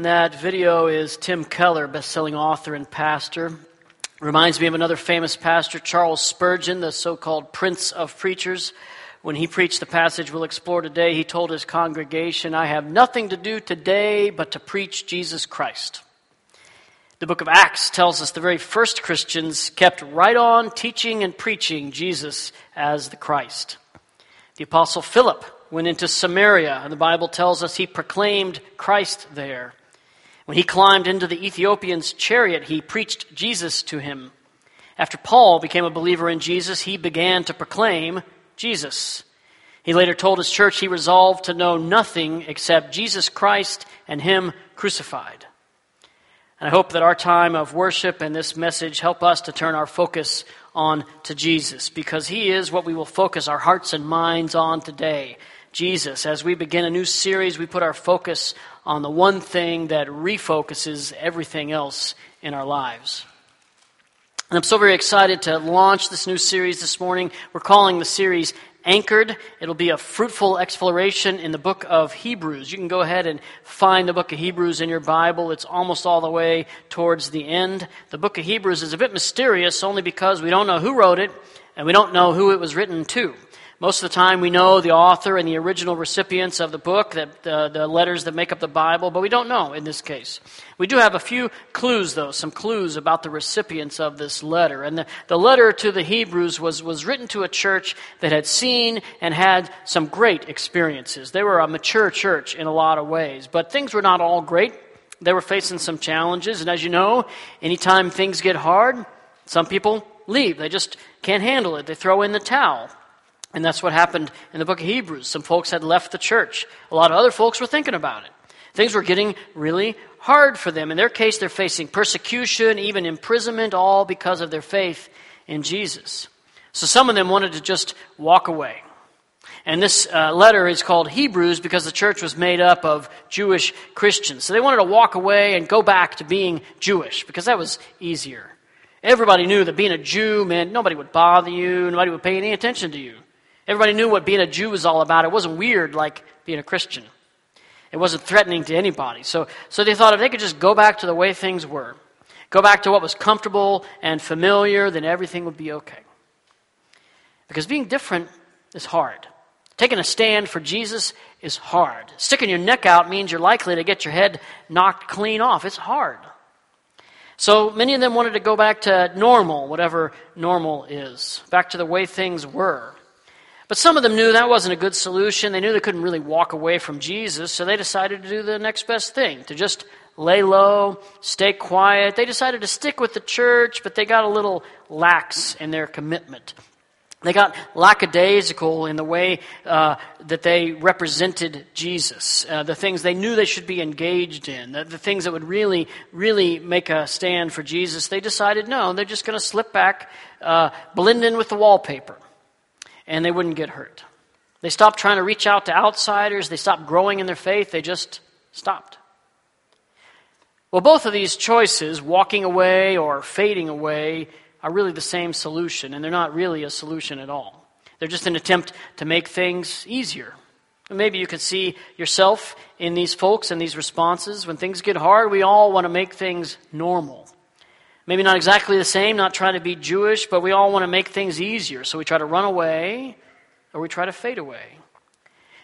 That video is Tim Keller, best-selling author and pastor. Reminds me of another famous pastor, Charles Spurgeon, the so-called prince of preachers. When he preached the passage we'll explore today, he told his congregation, I have nothing to do today but to preach Jesus Christ. The book of Acts tells us the very first Christians kept right on teaching and preaching Jesus as the Christ. The apostle Philip went into Samaria, and the Bible tells us he proclaimed Christ there. When he climbed into the Ethiopian's chariot, he preached Jesus to him. After Paul became a believer in Jesus, he began to proclaim Jesus. He later told his church he resolved to know nothing except Jesus Christ and him crucified. And I hope that our time of worship and this message help us to turn our focus on to Jesus because he is what we will focus our hearts and minds on today. Jesus. As we begin a new series, we put our focus on the one thing that refocuses everything else in our lives. And I'm so very excited to launch this new series this morning. We're calling the series Anchored. It'll be a fruitful exploration in the book of Hebrews. You can go ahead and find the book of Hebrews in your Bible. It's almost all the way towards the end. The book of Hebrews is a bit mysterious only because we don't know who wrote it and we don't know who it was written to. Most of the time, we know the author and the original recipients of the book, that, the, the letters that make up the Bible, but we don't know in this case. We do have a few clues, though, some clues about the recipients of this letter. And the, the letter to the Hebrews was, was written to a church that had seen and had some great experiences. They were a mature church in a lot of ways, but things were not all great. They were facing some challenges, and as you know, anytime things get hard, some people leave. They just can't handle it. They throw in the towel. And that's what happened in the book of Hebrews. Some folks had left the church. A lot of other folks were thinking about it. Things were getting really hard for them. In their case, they're facing persecution, even imprisonment, all because of their faith in Jesus. So some of them wanted to just walk away. And this uh, letter is called Hebrews because the church was made up of Jewish Christians. So they wanted to walk away and go back to being Jewish because that was easier. Everybody knew that being a Jew meant nobody would bother you, nobody would pay any attention to you. Everybody knew what being a Jew was all about. It wasn't weird like being a Christian. It wasn't threatening to anybody. So, so they thought if they could just go back to the way things were, go back to what was comfortable and familiar, then everything would be okay. Because being different is hard. Taking a stand for Jesus is hard. Sticking your neck out means you're likely to get your head knocked clean off. It's hard. So many of them wanted to go back to normal, whatever normal is, back to the way things were. But some of them knew that wasn't a good solution. They knew they couldn't really walk away from Jesus, so they decided to do the next best thing to just lay low, stay quiet. They decided to stick with the church, but they got a little lax in their commitment. They got lackadaisical in the way uh, that they represented Jesus, uh, the things they knew they should be engaged in, the, the, things that would really, really make a stand for Jesus. They decided no, they're just going to slip back, uh, blend in with the wallpaper and they wouldn't get hurt. They stopped trying to reach out to outsiders. They stopped growing in their faith. They just stopped. Well, both of these choices, walking away or fading away, are really the same solution, and they're not really a solution at all. They're just an attempt to make things easier. Maybe you could see yourself in these folks and these responses. When things get hard, we all want to make things normal. Maybe not exactly the same, not trying to be Jewish, but we all want to make things easier. So we try to run away or we try to fade away.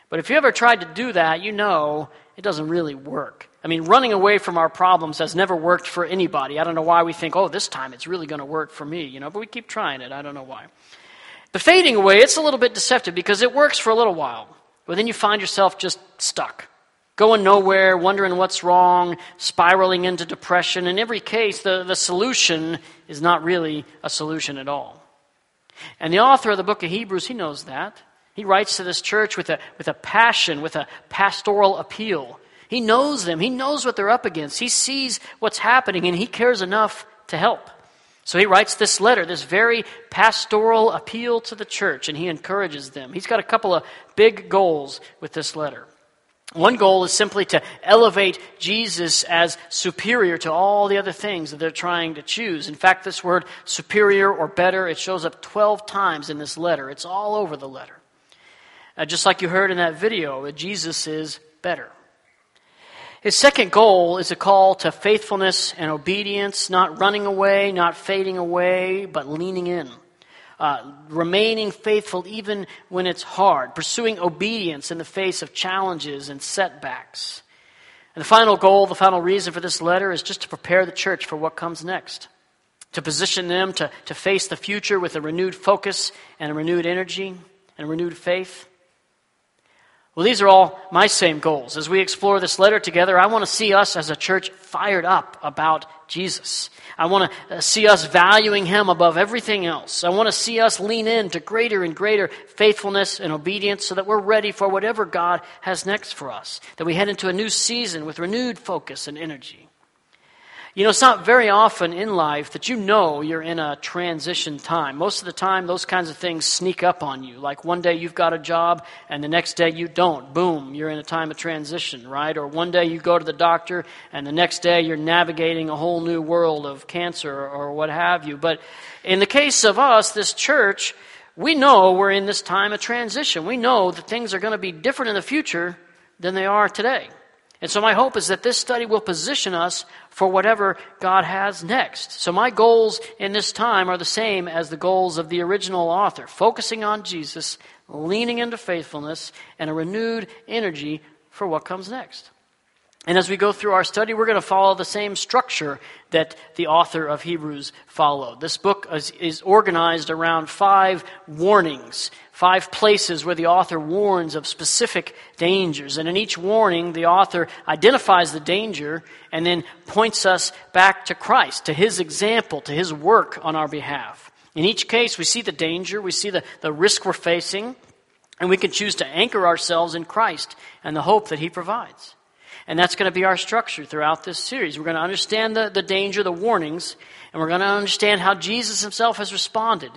But if you ever tried to do that, you know it doesn't really work. I mean, running away from our problems has never worked for anybody. I don't know why we think, oh, this time it's really going to work for me, you know, but we keep trying it. I don't know why. The fading away, it's a little bit deceptive because it works for a little while. But then you find yourself just stuck going nowhere, wondering what's wrong, spiraling into depression. In every case, the, the solution is not really a solution at all. And the author of the book of Hebrews, he knows that. He writes to this church with a, with a passion, with a pastoral appeal. He knows them. He knows what they're up against. He sees what's happening, and he cares enough to help. So he writes this letter, this very pastoral appeal to the church, and he encourages them. He's got a couple of big goals with this letter. One goal is simply to elevate Jesus as superior to all the other things that they're trying to choose. In fact, this word superior or better, it shows up 12 times in this letter. It's all over the letter. Uh, just like you heard in that video, that Jesus is better. His second goal is a call to faithfulness and obedience, not running away, not fading away, but leaning in. Uh, remaining faithful even when it's hard, pursuing obedience in the face of challenges and setbacks. And the final goal, the final reason for this letter is just to prepare the church for what comes next, to position them to, to face the future with a renewed focus and a renewed energy and a renewed faith. Well, these are all my same goals. As we explore this letter together, I want to see us as a church fired up about Jesus. I want to uh, see us valuing Him above everything else. I want to see us lean in to greater and greater faithfulness and obedience so that we're ready for whatever God has next for us, that we head into a new season with renewed focus and energy. You know, it's not very often in life that you know you're in a transition time. Most of the time, those kinds of things sneak up on you. Like one day you've got a job and the next day you don't. Boom, you're in a time of transition, right? Or one day you go to the doctor and the next day you're navigating a whole new world of cancer or what have you. But in the case of us, this church, we know we're in this time of transition. We know that things are going to be different in the future than they are today. And so, my hope is that this study will position us for whatever God has next. So, my goals in this time are the same as the goals of the original author focusing on Jesus, leaning into faithfulness, and a renewed energy for what comes next. And as we go through our study, we're going to follow the same structure that the author of Hebrews followed. This book is, is, organized around five warnings, five places where the author warns of specific dangers. And in each warning, the author identifies the danger and then points us back to Christ, to his example, to his work on our behalf. In each case, we see the danger, we see the, the risk we're facing, and we can choose to anchor ourselves in Christ and the hope that he provides. And that's going to be our structure throughout this series. We're going to understand the, the danger, the warnings, and we're going to understand how Jesus himself has responded.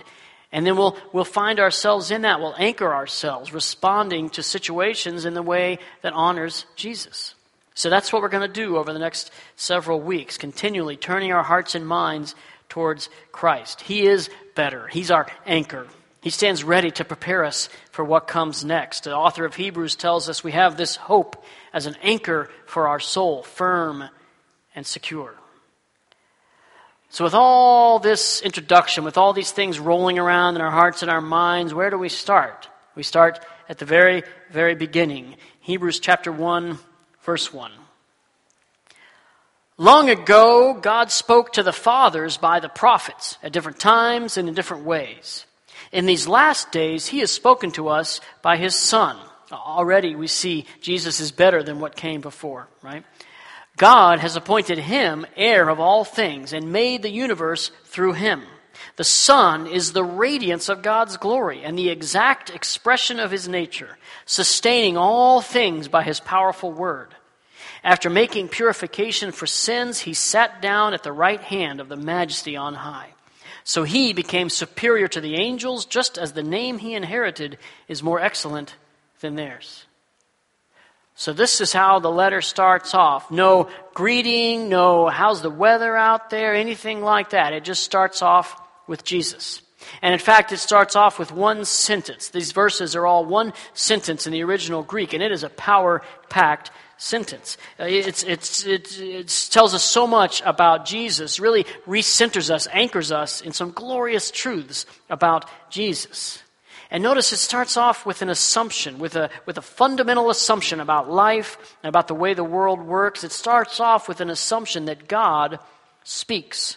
And then we'll, we'll find ourselves in that. We'll anchor ourselves, responding to situations in the way that honors Jesus. So that's what we're going to do over the next several weeks, continually turning our hearts and minds towards Christ. He is better, He's our anchor. He stands ready to prepare us for what comes next. The author of Hebrews tells us we have this hope as an anchor for our soul, firm and secure. So, with all this introduction, with all these things rolling around in our hearts and our minds, where do we start? We start at the very, very beginning. Hebrews chapter 1, verse 1. Long ago, God spoke to the fathers by the prophets at different times and in different ways. In these last days, he has spoken to us by his Son. Already we see Jesus is better than what came before, right? God has appointed him heir of all things and made the universe through him. The Son is the radiance of God's glory and the exact expression of his nature, sustaining all things by his powerful word. After making purification for sins, he sat down at the right hand of the majesty on high. So he became superior to the angels, just as the name he inherited is more excellent than theirs. So this is how the letter starts off. No greeting, no how's the weather out there, anything like that. It just starts off with Jesus. And in fact, it starts off with one sentence. These verses are all one sentence in the original Greek, and it is a power packed sentence. Uh, it's, it's, it, it tells us so much about Jesus, really recenters us, anchors us in some glorious truths about Jesus. And notice it starts off with an assumption, with a, with a fundamental assumption about life and about the way the world works. It starts off with an assumption that God speaks.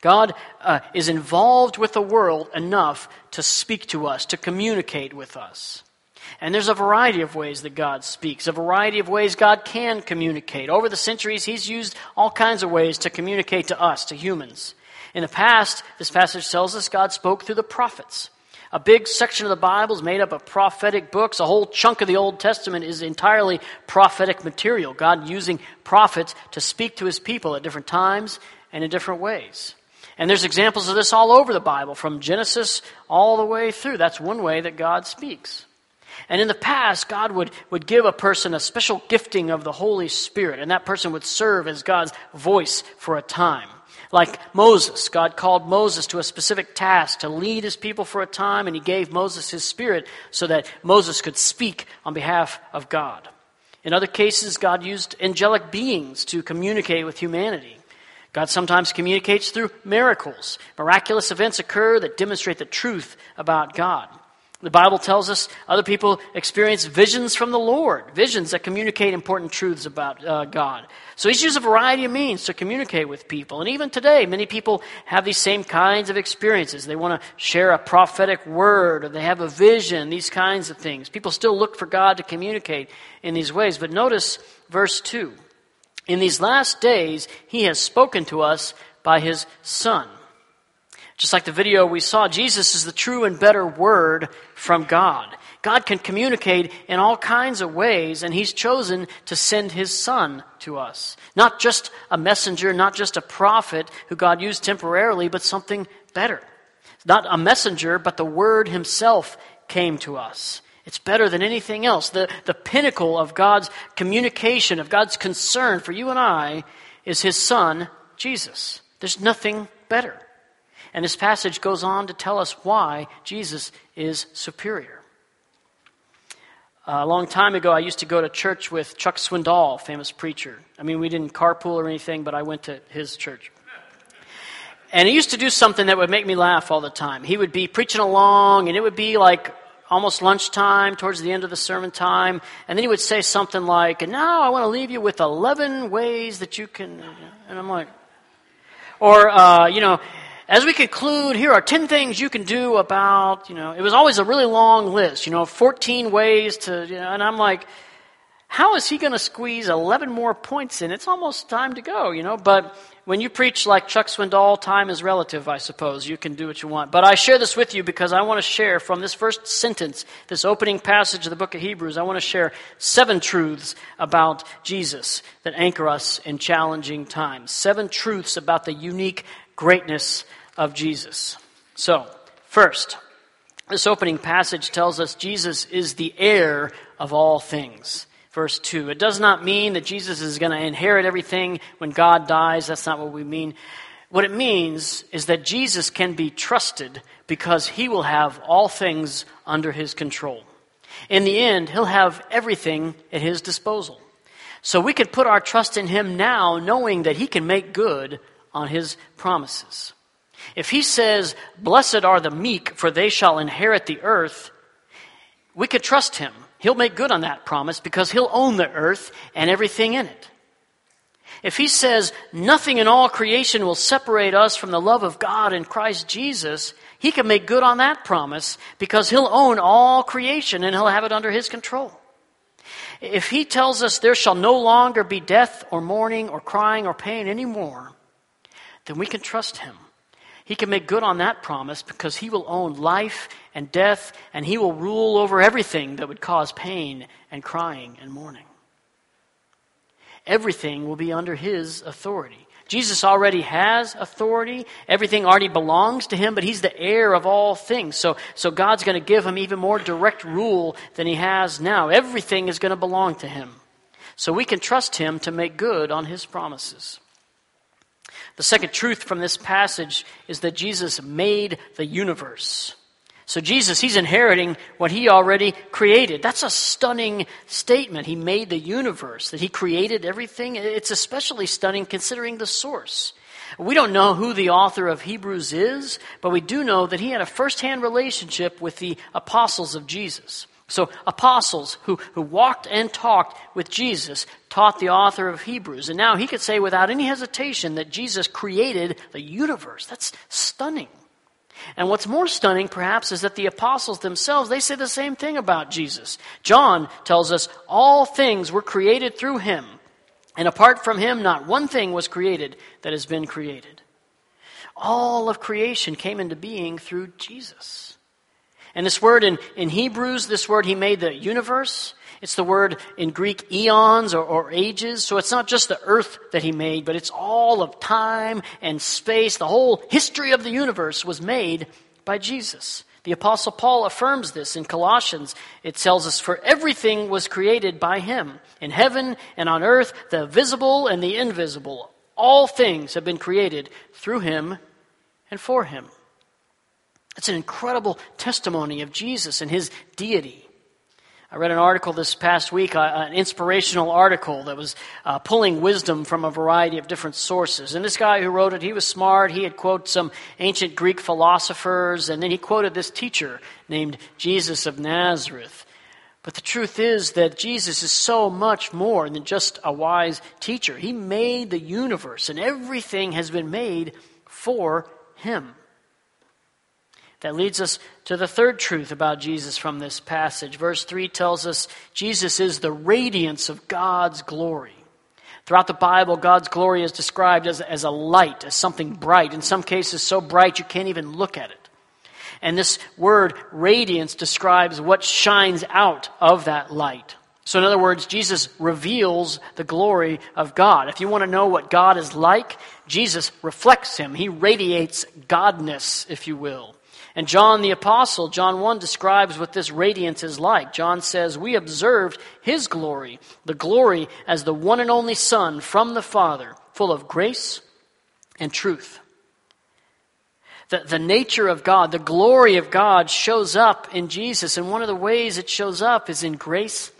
God uh, is involved with the world enough to speak to us, to communicate with us. And there's a variety of ways that God speaks, a variety of ways God can communicate. Over the centuries, He's used all kinds of ways to communicate to us, to humans. In the past, this passage tells us God spoke through the prophets. A big section of the Bible is made up of prophetic books. A whole chunk of the Old Testament is entirely prophetic material. God using prophets to speak to his people at different times and in different ways. And there's examples of this all over the Bible, from Genesis all the way through. That's one way that God speaks. And in the past, God would, would give a person a special gifting of the Holy Spirit, and that person would serve as God's voice for a time. Like Moses, God called Moses to a specific task to lead his people for a time, and he gave Moses his spirit so that Moses could speak on behalf of God. In other cases, God used angelic beings to communicate with humanity. God sometimes communicates through miracles. Miraculous events occur that demonstrate the truth about God. The Bible tells us other people experience visions from the Lord, visions that communicate important truths about uh, God. So he's used a variety of means to communicate with people. And even today, many people have these same kinds of experiences. They want to share a prophetic word, or they have a vision, these kinds of things. People still look for God to communicate in these ways. But notice verse 2. In these last days, he has spoken to us by his Son. Just like the video we saw, Jesus is the true and better word from God. God can communicate in all kinds of ways, and He's chosen to send His Son to us. Not just a messenger, not just a prophet who God used temporarily, but something better. Not a messenger, but the Word Himself came to us. It's better than anything else. The, the pinnacle of God's communication, of God's concern for you and I, is His Son, Jesus. There's nothing better. And this passage goes on to tell us why Jesus is superior. Uh, a long time ago, I used to go to church with Chuck Swindoll, famous preacher. I mean, we didn't carpool or anything, but I went to his church. And he used to do something that would make me laugh all the time. He would be preaching along, and it would be like almost lunchtime, towards the end of the sermon time, and then he would say something like, And now I want to leave you with 11 ways that you can. And I'm like, or, uh, you know, as we conclude, here are 10 things you can do about, you know, it was always a really long list, you know, 14 ways to, you know, and I'm like, how is he going to squeeze 11 more points in? It's almost time to go, you know, but when you preach like Chuck Swindoll, time is relative, I suppose. You can do what you want. But I share this with you because I want to share from this first sentence, this opening passage of the book of Hebrews, I want to share seven truths about Jesus that anchor us in challenging times. Seven truths about the unique greatness of Jesus. So, first, this opening passage tells us Jesus is the heir of all things. Verse 2. It does not mean that Jesus is going to inherit everything when God dies. That's not what we mean. What it means is that Jesus can be trusted because he will have all things under his control. In the end, he'll have everything at his disposal. So we can put our trust in him now, knowing that he can make good on his promises. If he says, Blessed are the meek, for they shall inherit the earth, we could trust him. He'll make good on that promise because he'll own the earth and everything in it. If he says, Nothing in all creation will separate us from the love of God in Christ Jesus, he can make good on that promise because he'll own all creation and he'll have it under his control. If he tells us there shall no longer be death or mourning or crying or pain anymore, then we can trust him. He can make good on that promise because he will own life and death, and he will rule over everything that would cause pain and crying and mourning. Everything will be under his authority. Jesus already has authority. Everything already belongs to him, but he's the heir of all things. So, so God's going to give him even more direct rule than he has now. Everything is going to belong to him. So we can trust him to make good on his promises. The second truth from this passage is that Jesus made the universe. So Jesus, he's inheriting what he already created. That's a stunning statement. He made the universe, that he created everything. It's especially stunning considering the source. We don't know who the author of Hebrews is, but we do know that he had a first-hand relationship with the apostles of Jesus. So, apostles who, who walked and talked with Jesus taught the author of Hebrews. And now he could say without any hesitation that Jesus created the universe. That's stunning. And what's more stunning, perhaps, is that the apostles themselves, they say the same thing about Jesus. John tells us all things were created through him. And apart from him, not one thing was created that has been created. All of creation came into being through Jesus. And this word in, in Hebrews, this word, he made the universe. It's the word in Greek eons or, or, ages. So it's not just the earth that he made, but it's all of time and space. The whole history of the universe was made by Jesus. The apostle Paul affirms this in Colossians. It tells us, for everything was created by him. In heaven and on earth, the visible and the invisible. All things have been created through him and for him. It's an incredible testimony of Jesus and his deity. I read an article this past week, uh, an inspirational article that was uh, pulling wisdom from a variety of different sources. And this guy who wrote it, he was smart. He had quoted some ancient Greek philosophers, and then he quoted this teacher named Jesus of Nazareth. But the truth is that Jesus is so much more than just a wise teacher. He made the universe, and everything has been made for him. That leads us to the third truth about Jesus from this passage. Verse 3 tells us Jesus is the radiance of God's glory. Throughout the Bible, God's glory is described as, as a light, as something bright, in some cases so bright you can't even look at it. And this word radiance describes what shines out of that light. So, in other words, Jesus reveals the glory of God. If you want to know what God is like, Jesus reflects him. He radiates godness, if you will. And John the Apostle, John 1, describes what this radiance is like. John says, We observed his glory, the glory as the one and only Son from the Father, full of grace and truth. The, the nature of God, the glory of God shows up in Jesus. And one of the ways it shows up is in grace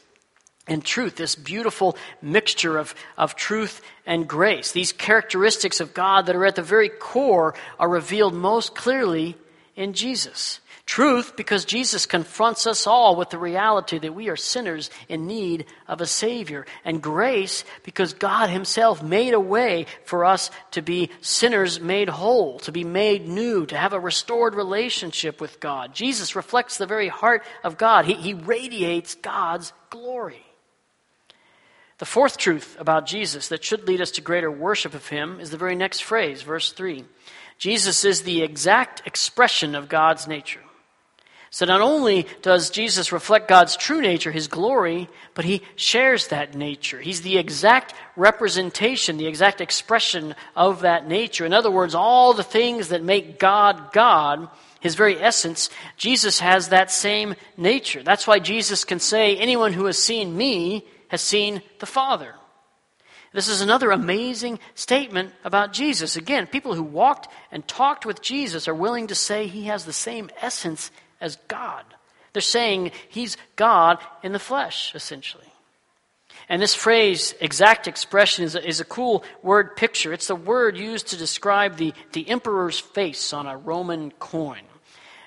and truth, this beautiful mixture of, of truth and grace. These characteristics of God that are at the very core are revealed most clearly in Jesus. Truth, because Jesus confronts us all with the reality that we are sinners in need of a Savior. And grace, because God Himself made a way for us to be sinners made whole, to be made new, to have a restored relationship with God. Jesus reflects the very heart of God, He, he radiates God's glory. The fourth truth about Jesus that should lead us to greater worship of Him is the very next phrase, verse 3. Jesus is the exact expression of God's nature. So not only does Jesus reflect God's true nature, his glory, but he shares that nature. He's the exact representation, the exact expression of that nature. In other words, all the things that make God God, his very essence, Jesus has that same nature. That's why Jesus can say, Anyone who has seen me has seen the Father. This is another amazing statement about Jesus. Again, people who walked and talked with Jesus are willing to say he has the same essence as God. They're saying he's God in the flesh, essentially. And this phrase, exact expression, is a, is a cool word picture. It's the word used to describe the, the emperor's face on a Roman coin.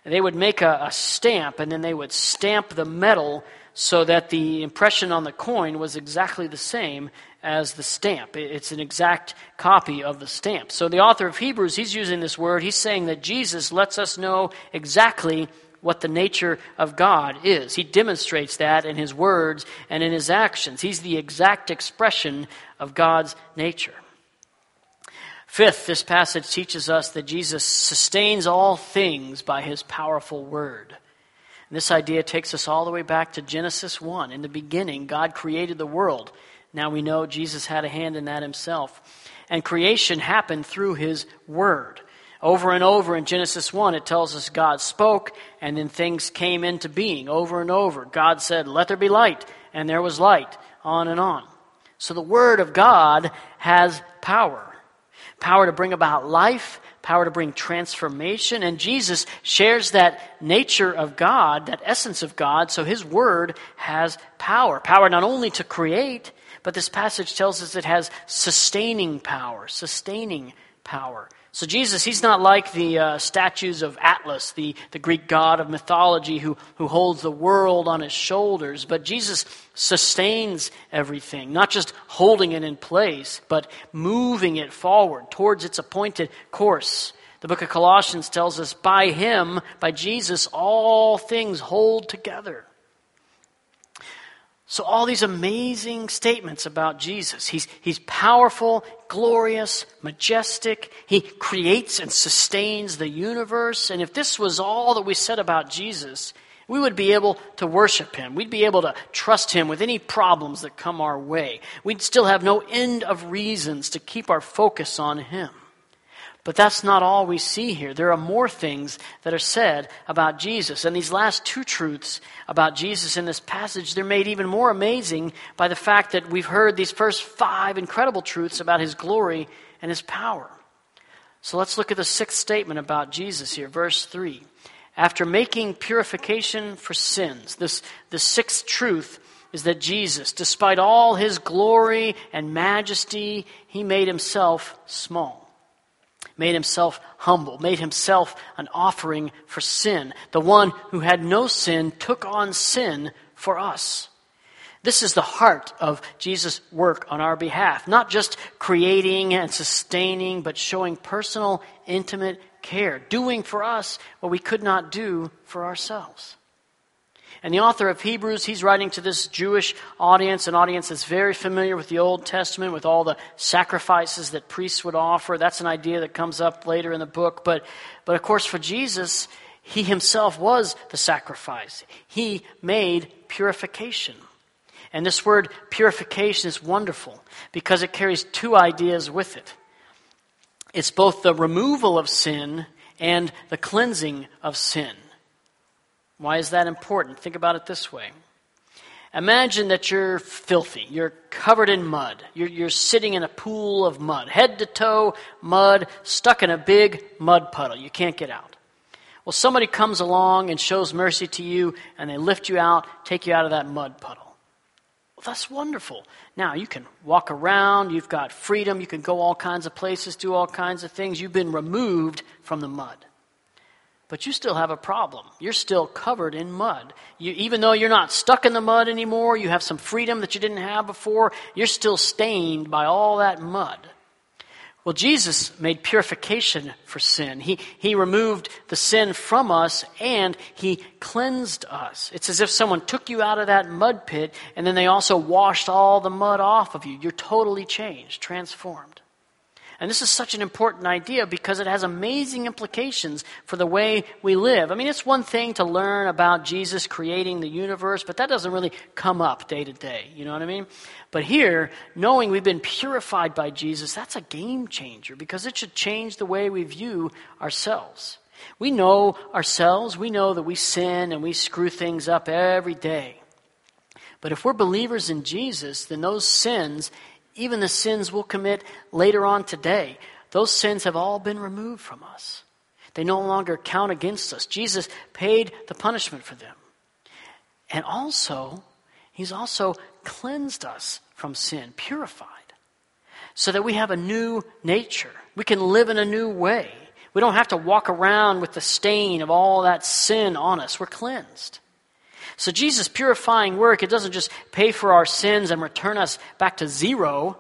They would make a, a stamp and then they would stamp the metal so that the impression on the coin was exactly the same as the stamp. It's an exact copy of the stamp. So the author of Hebrews, he's using this word. He's saying that Jesus lets us know exactly what the nature of God is. He demonstrates that in his words and in his actions. He's the exact expression of God's nature. Fifth, this passage teaches us that Jesus sustains all things by his powerful word. And this idea takes us all the way back to Genesis 1. In the beginning, God created the world. Now we know Jesus had a hand in that himself. And creation happened through his word. Over and over in Genesis 1, it tells us God spoke, and then things came into being over and over. God said, Let there be light, and there was light, on and on. So the Word of God has power power to bring about life, power to bring transformation. And Jesus shares that nature of God, that essence of God, so His Word has power. Power not only to create, but this passage tells us it has sustaining power, sustaining power. So Jesus, he's not like the uh, statues of Atlas, the, the Greek god of mythology who, who holds the world on his shoulders, but Jesus sustains everything, not just holding it in place, but moving it forward towards its appointed course. The book of Colossians tells us, by him, by Jesus, all things hold together. So, all these amazing statements about Jesus. He's, he's powerful, glorious, majestic. He creates and sustains the universe. And if this was all that we said about Jesus, we would be able to worship him. We'd be able to trust him with any problems that come our way. We'd still have no end of reasons to keep our focus on him. But that's not all we see here. There are more things that are said about Jesus. And these last two truths about Jesus in this passage, they're made even more amazing by the fact that we've heard these first five incredible truths about his glory and his power. So let's look at the sixth statement about Jesus here, verse 3. After making purification for sins, this, the sixth truth is that Jesus, despite all his glory and majesty, he made himself small, made himself humble, made himself an offering for sin. The one who had no sin took on sin for us. This is the heart of Jesus' work on our behalf. Not just creating and sustaining, but showing personal, intimate care, doing for us what we could not do for ourselves. And the author of Hebrews, he's writing to this Jewish audience, an audience that's very familiar with the Old Testament, with all the sacrifices that priests would offer. That's an idea that comes up later in the book. But, but of course, for Jesus, he himself was the sacrifice. He made purification. And this word purification is wonderful because it carries two ideas with it. It's both the removal of sin and the cleansing of sin. Why is that important? Think about it this way. Imagine that you're filthy. You're covered in mud. You're, you're, sitting in a pool of mud, head to toe mud, stuck in a big mud puddle. You can't get out. Well, somebody comes along and shows mercy to you, and they lift you out, take you out of that mud puddle. Well, that's wonderful. Now you can walk around, you've got freedom, you can go all kinds of places, do all kinds of things. You've been removed from the mud. But you still have a problem. You're still covered in mud. You, even though you're not stuck in the mud anymore, you have some freedom that you didn't have before, you're still stained by all that mud. Well, Jesus made purification for sin. He, he removed the sin from us and he cleansed us. It's as if someone took you out of that mud pit and then they also washed all the mud off of you. You're totally changed, transformed. And this is such an important idea because it has amazing implications for the way we live. I mean, it's one thing to learn about Jesus creating the universe, but that doesn't really come up day to day. You know what I mean? But here, knowing we've been purified by Jesus, that's a game changer because it should change the way we view ourselves. We know ourselves, we know that we sin and we screw things up every day. But if we're believers in Jesus, then those sins even the sins we'll commit later on today, those sins have all been removed from us. They no longer count against us. Jesus paid the punishment for them. And also, He's also cleansed us from sin, purified, so that we have a new nature. We can live in a new way. We don't have to walk around with the stain of all that sin on us. We're cleansed. So Jesus' purifying work, it doesn't just pay for our sins and return us back to zero,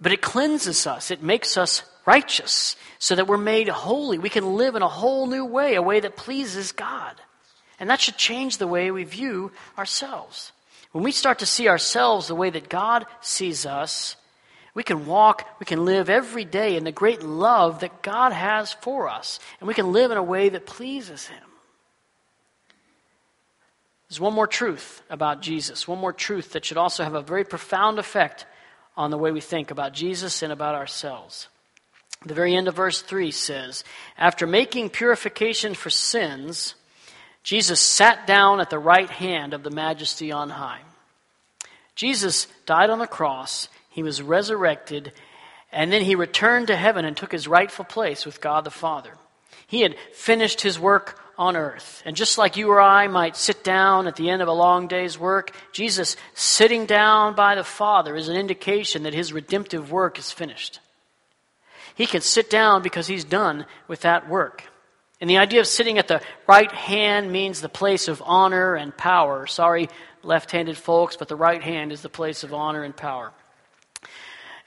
but it cleanses us. It makes us righteous so that we're made holy. We can live in a whole new way, a way that pleases God. And that should change the way we view ourselves. When we start to see ourselves the way that God sees us, we can walk, we can live every day in the great love that God has for us. And we can live in a way that pleases Him. There's one more truth about Jesus, one more truth that should also have a very profound effect on the way we think about Jesus and about ourselves. The very end of verse 3 says, After making purification for sins, Jesus sat down at the right hand of the majesty on high. Jesus died on the cross, he was resurrected, and then he returned to heaven and took his rightful place with God the Father. He had finished his work on earth. And just like you or I might sit down at the end of a long day's work, Jesus sitting down by the Father is an indication that his redemptive work is finished. He can sit down because he's done with that work. And the idea of sitting at the right hand means the place of honor and power. Sorry, left handed folks, but the right hand is the place of honor and power.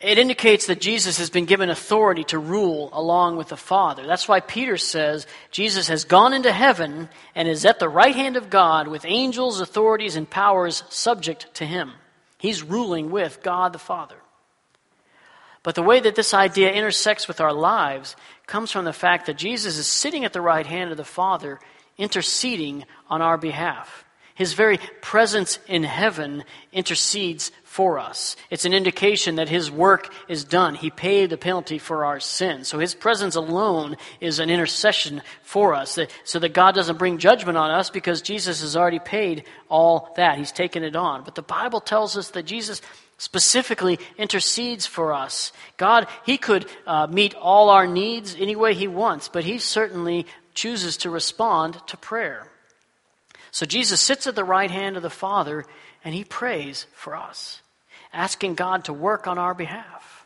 It indicates that Jesus has been given authority to rule along with the Father. That's why Peter says Jesus has gone into heaven and is at the right hand of God with angels, authorities, and powers subject to him. He's ruling with God the Father. But the way that this idea intersects with our lives comes from the fact that Jesus is sitting at the right hand of the Father, interceding on our behalf. His very presence in heaven intercedes for us. It's an indication that his work is done. He paid the penalty for our sin. So his presence alone is an intercession for us, so that God doesn't bring judgment on us because Jesus has already paid all that. He's taken it on. But the Bible tells us that Jesus specifically intercedes for us. God, He could uh, meet all our needs any way He wants, but He certainly chooses to respond to prayer. So Jesus sits at the right hand of the Father and he prays for us, asking God to work on our behalf.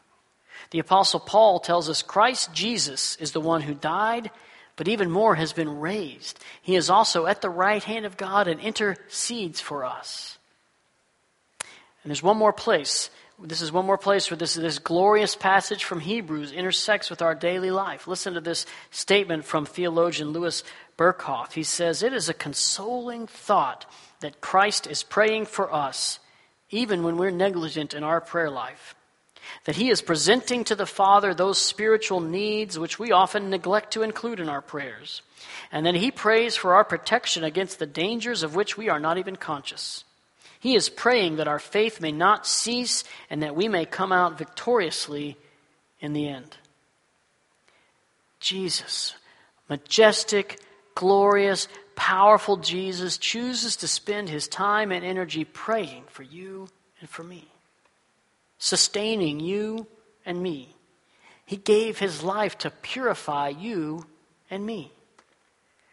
The Apostle Paul tells us Christ Jesus is the one who died, but even more has been raised. He is also at the right hand of God and intercedes for us. And there's one more place. This is one more place where this, this glorious passage from Hebrews intersects with our daily life. Listen to this statement from theologian Louis Berkhof. He says, It is a consoling thought that Christ is praying for us, even when we're negligent in our prayer life. That he is presenting to the Father those spiritual needs which we often neglect to include in our prayers. And that he prays for our protection against the dangers of which we are not even conscious. He is praying that our faith may not cease and that we may come out victoriously in the end. Jesus, majestic, glorious, powerful Jesus chooses to spend his time and energy praying for you and for me, sustaining you and me. He gave his life to purify you and me.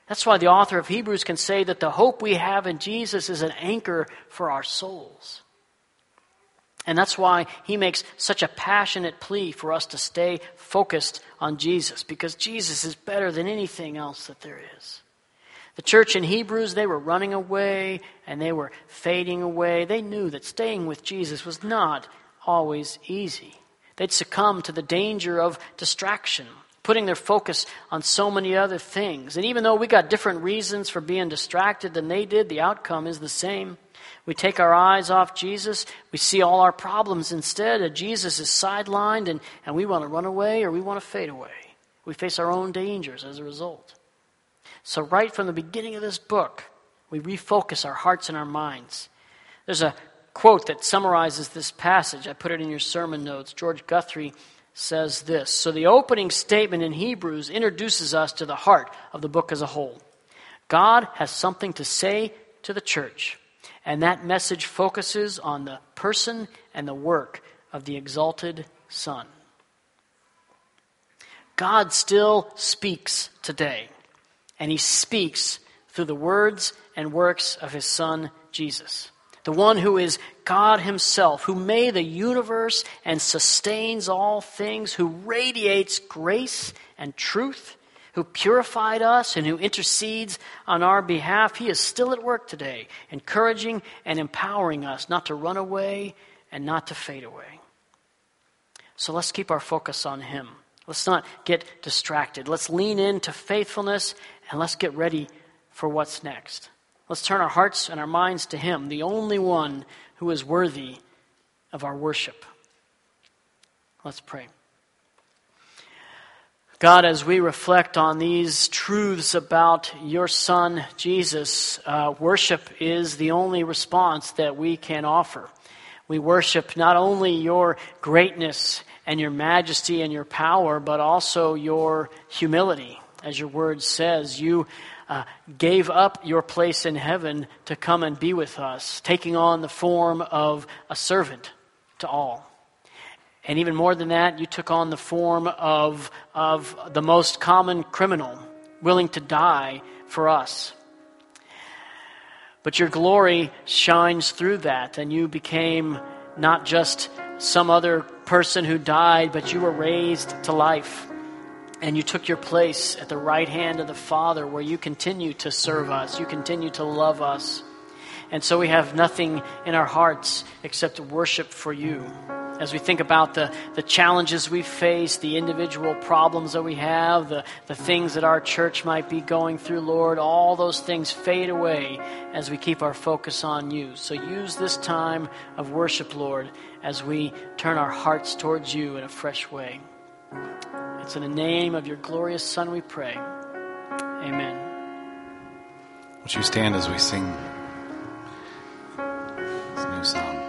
That's why the author of Hebrews can say that the hope we have in Jesus is an anchor for our souls. And that's why he makes such a passionate plea for us to stay focused on Jesus, because Jesus is better than anything else that there is. The church in Hebrews, they were running away and they were fading away. They knew that staying with Jesus was not always easy. They'd succumb to the danger of distraction, putting their focus on so many other things. And even though we got different reasons for being distracted than they did, the outcome is the same. We take our eyes off Jesus. We see all our problems instead. Jesus is sidelined, and, and we want to run away or we want to fade away. We face our own dangers as a result. So, right from the beginning of this book, we refocus our hearts and our minds. There's a quote that summarizes this passage. I put it in your sermon notes. George Guthrie says this So, the opening statement in Hebrews introduces us to the heart of the book as a whole. God has something to say to the church. And that message focuses on the person and the work of the exalted Son. God still speaks today, and He speaks through the words and works of His Son, Jesus. The one who is God Himself, who made the universe and sustains all things, who radiates grace and truth who purified us and who intercedes on our behalf, he is still at work today, encouraging and empowering us not to run away and not to fade away. So let's keep our focus on him. Let's not get distracted. Let's lean into faithfulness and let's get ready for what's next. Let's turn our hearts and our minds to him, the only one who is worthy of our worship. Let's pray. God, as we reflect on these truths about your Son, Jesus, uh, worship is the only response that we can offer. We worship not only your greatness and your majesty and your power, but also your humility. As your word says, you uh, gave up your place in heaven to come and be with us, taking on the form of a servant to all. And even more than that, you took on the form of, of the most common criminal, willing to die for us. But your glory shines through that, and you became not just some other person who died, but you were raised to life. And you took your place at the right hand of the Father, where you continue to serve us, you continue to love us. And so we have nothing in our hearts except worship for you as we think about the, the challenges we face, the individual problems that we have, the, the things that our church might be going through, Lord, all those things fade away as we keep our focus on you. So use this time of worship, Lord, as we turn our hearts towards you in a fresh way. It's in the name of your glorious Son we pray. Amen. Would you stand as we sing this new song?